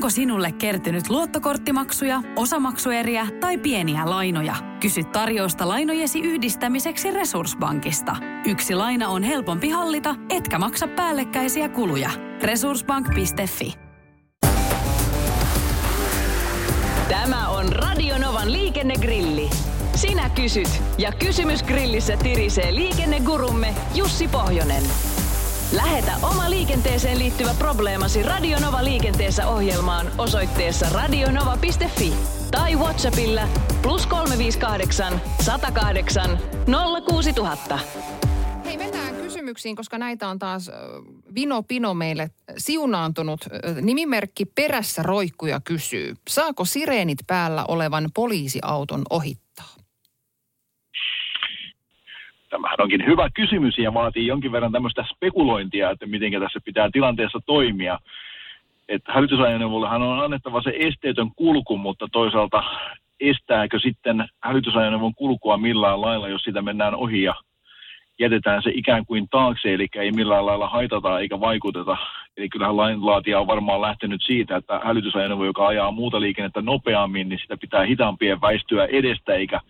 Onko sinulle kertynyt luottokorttimaksuja, osamaksueriä tai pieniä lainoja? Kysy tarjousta lainojesi yhdistämiseksi Resurssbankista. Yksi laina on helpompi hallita, etkä maksa päällekkäisiä kuluja. Resurssbank.fi Tämä on Radionovan liikennegrilli. Sinä kysyt ja kysymys grillissä tirisee liikennegurumme Jussi Pohjonen. Lähetä oma liikenteeseen liittyvä probleemasi Radionova liikenteessä ohjelmaan osoitteessa radionova.fi tai Whatsappilla plus 358 108 06000. Hei, mennään kysymyksiin, koska näitä on taas Vino Pino meille siunaantunut. Nimimerkki Perässä roikkuja kysyy. Saako sireenit päällä olevan poliisiauton ohittaa? Tämähän onkin hyvä kysymys ja vaatii jonkin verran tämmöistä spekulointia, että miten tässä pitää tilanteessa toimia. Että hälytysajoneuvollehan on annettava se esteetön kulku, mutta toisaalta estääkö sitten hälytysajoneuvon kulkua millään lailla, jos sitä mennään ohi ja jätetään se ikään kuin taakse, eli ei millään lailla haitata eikä vaikuteta. Eli kyllähän lainlaatija on varmaan lähtenyt siitä, että hälytysajoneuvo, joka ajaa muuta liikennettä nopeammin, niin sitä pitää hitaampien väistyä edestä, eikä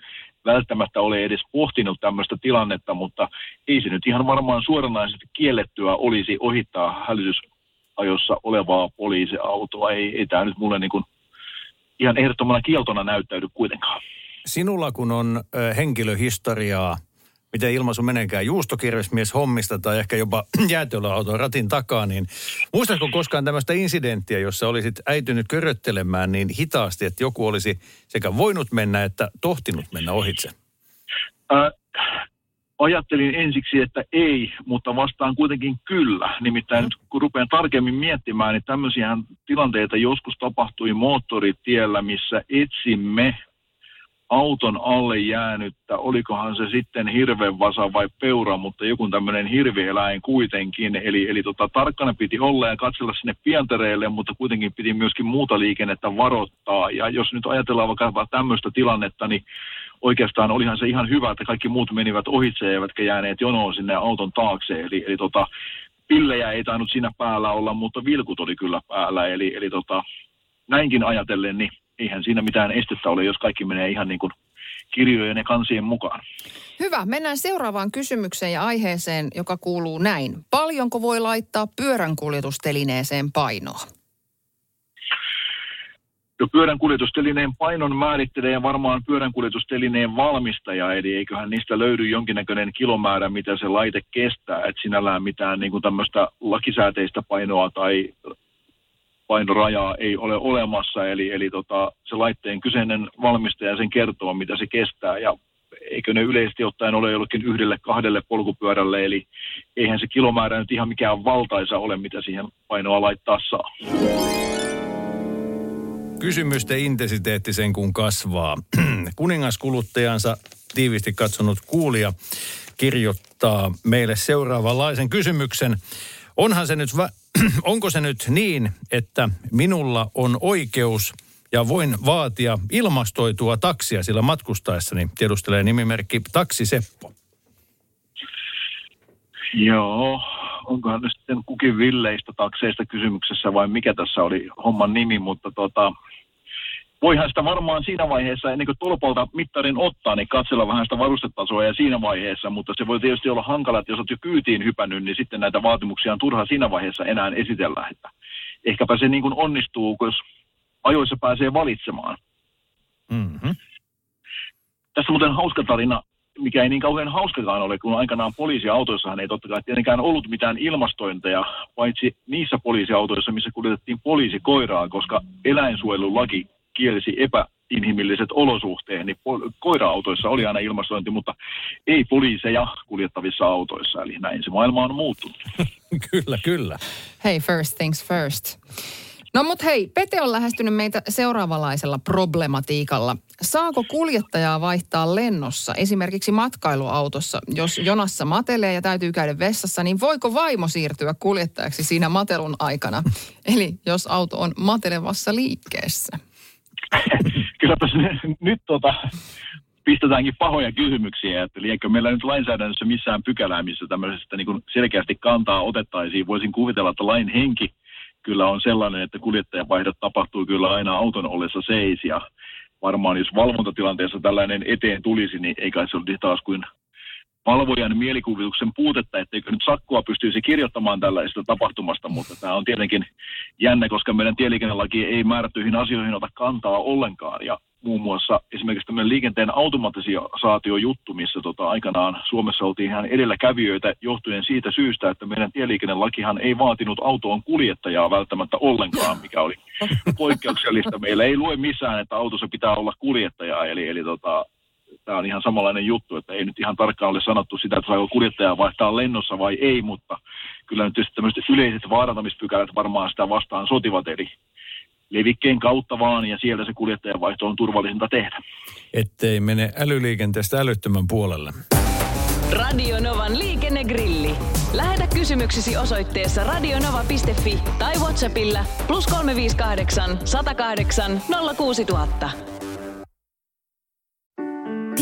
välttämättä ole edes pohtinut tämmöistä tilannetta, mutta ei se nyt ihan varmaan suoranaisesti kiellettyä olisi ohittaa hälytysajossa olevaa poliisiautoa. Ei, ei tämä nyt mulle niin kuin ihan ehdottomana kieltona näyttäydy kuitenkaan. Sinulla kun on henkilöhistoriaa miten ilmaisu meneekään, juustokirvesmies hommista tai ehkä jopa jäätelöauton ratin takaa, niin muistatko koskaan tämmöistä incidenttiä, jossa olisit äitynyt köröttelemään niin hitaasti, että joku olisi sekä voinut mennä että tohtinut mennä ohitse? Äh, ajattelin ensiksi, että ei, mutta vastaan kuitenkin kyllä. Nimittäin nyt kun rupean tarkemmin miettimään, niin tämmöisiä tilanteita joskus tapahtui moottoritiellä, missä etsimme auton alle jäänyttä, olikohan se sitten hirvenvasa vai peura, mutta joku tämmöinen hirvieläin kuitenkin. Eli, eli tota, tarkkana piti olla ja katsella sinne pientereille, mutta kuitenkin piti myöskin muuta liikennettä varoittaa. Ja jos nyt ajatellaan vaikka tämmöistä tilannetta, niin oikeastaan olihan se ihan hyvä, että kaikki muut menivät ohitse eivätkä jääneet jonoon sinne auton taakse. Eli, eli tota, pillejä ei tainnut siinä päällä olla, mutta vilkut oli kyllä päällä. Eli, eli tota, näinkin ajatellen, niin eihän siinä mitään estettä ole, jos kaikki menee ihan niin kuin kirjojen ja kansien mukaan. Hyvä. Mennään seuraavaan kysymykseen ja aiheeseen, joka kuuluu näin. Paljonko voi laittaa pyöränkuljetustelineeseen painoa? No pyöränkuljetustelineen painon määrittelee varmaan pyöränkuljetustelineen valmistaja, eli eiköhän niistä löydy jonkinnäköinen kilomäärä, mitä se laite kestää, että sinällään mitään niin kuin tämmöistä lakisääteistä painoa tai painorajaa ei ole olemassa, eli, eli tota, se laitteen kyseinen valmistaja sen kertoo, mitä se kestää, ja eikö ne yleisesti ottaen ole jollekin yhdelle kahdelle polkupyörälle, eli eihän se kilomäärä nyt ihan mikään valtaisa ole, mitä siihen painoa laittaa saa. Kysymysten intensiteetti sen kun kasvaa. Kuningaskuluttajansa tiivisti katsonut kuulija kirjoittaa meille seuraavanlaisen kysymyksen. Onhan se nyt onko se nyt niin, että minulla on oikeus ja voin vaatia ilmastoitua taksia sillä matkustaessani, tiedustelee nimimerkki Taksi Seppo. Joo, onkohan nyt sitten kukin villeistä takseista kysymyksessä vai mikä tässä oli homman nimi, mutta tota, voihan sitä varmaan siinä vaiheessa, ennen kuin tolpalta mittarin ottaa, niin katsella vähän sitä varustetasoa ja siinä vaiheessa, mutta se voi tietysti olla hankala, että jos olet jo kyytiin hypännyt, niin sitten näitä vaatimuksia on turha siinä vaiheessa enää esitellä. Että ehkäpä se niin kuin onnistuu, jos ajoissa pääsee valitsemaan. Mm-hmm. Tässä muuten hauska tarina, mikä ei niin kauhean hauskakaan ole, kun aikanaan poliisiautoissahan ei totta kai tietenkään ollut mitään ilmastointeja, paitsi niissä poliisiautoissa, missä kuljetettiin poliisikoiraa, koska eläinsuojelulaki kielsi epäinhimilliset olosuhteet, niin koira-autoissa oli aina ilmastointi, mutta ei poliiseja kuljettavissa autoissa. Eli näin se maailma on muuttunut. kyllä, kyllä. Hei, first things first. No mut hei, Pete on lähestynyt meitä seuraavanlaisella problematiikalla. Saako kuljettajaa vaihtaa lennossa, esimerkiksi matkailuautossa, jos jonassa matelee ja täytyy käydä vessassa, niin voiko vaimo siirtyä kuljettajaksi siinä matelun aikana? Eli jos auto on matelevassa liikkeessä. kyllä tässä nyt tota, pistetäänkin pahoja kysymyksiä, että liekö meillä nyt lainsäädännössä missään pykälää, missä tämmöisestä niin selkeästi kantaa otettaisiin. Voisin kuvitella, että lain henki kyllä on sellainen, että kuljettajavaihdot tapahtuu kyllä aina auton ollessa seis ja varmaan jos valvontatilanteessa tällainen eteen tulisi, niin ei kai se olisi taas kuin valvojan mielikuvituksen puutetta, etteikö nyt sakkoa pystyisi kirjoittamaan tällaisesta tapahtumasta, mutta tämä on tietenkin jännä, koska meidän tieliikennelaki ei määrättyihin asioihin ota kantaa ollenkaan. Ja muun muassa esimerkiksi tämmöinen liikenteen automatisaatiojuttu, missä tota, aikanaan Suomessa oltiin ihan edelläkävijöitä johtuen siitä syystä, että meidän tieliikennelakihan ei vaatinut autoon kuljettajaa välttämättä ollenkaan, mikä oli poikkeuksellista. Meillä ei lue missään, että autossa pitää olla kuljettajaa, eli, eli tota, tämä on ihan samanlainen juttu, että ei nyt ihan tarkkaan ole sanottu sitä, että saako kuljettajaa vaihtaa lennossa vai ei, mutta kyllä nyt tietysti tämmöiset yleiset vaarantamispykälät varmaan sitä vastaan sotivat, eli levikkeen kautta vaan ja sieltä se kuljettajan vaihto on turvallisinta tehdä. Ettei mene älyliikenteestä älyttömän puolelle. Radio Novan liikennegrilli. Lähetä kysymyksesi osoitteessa radionova.fi tai Whatsappilla plus 358 108 06000.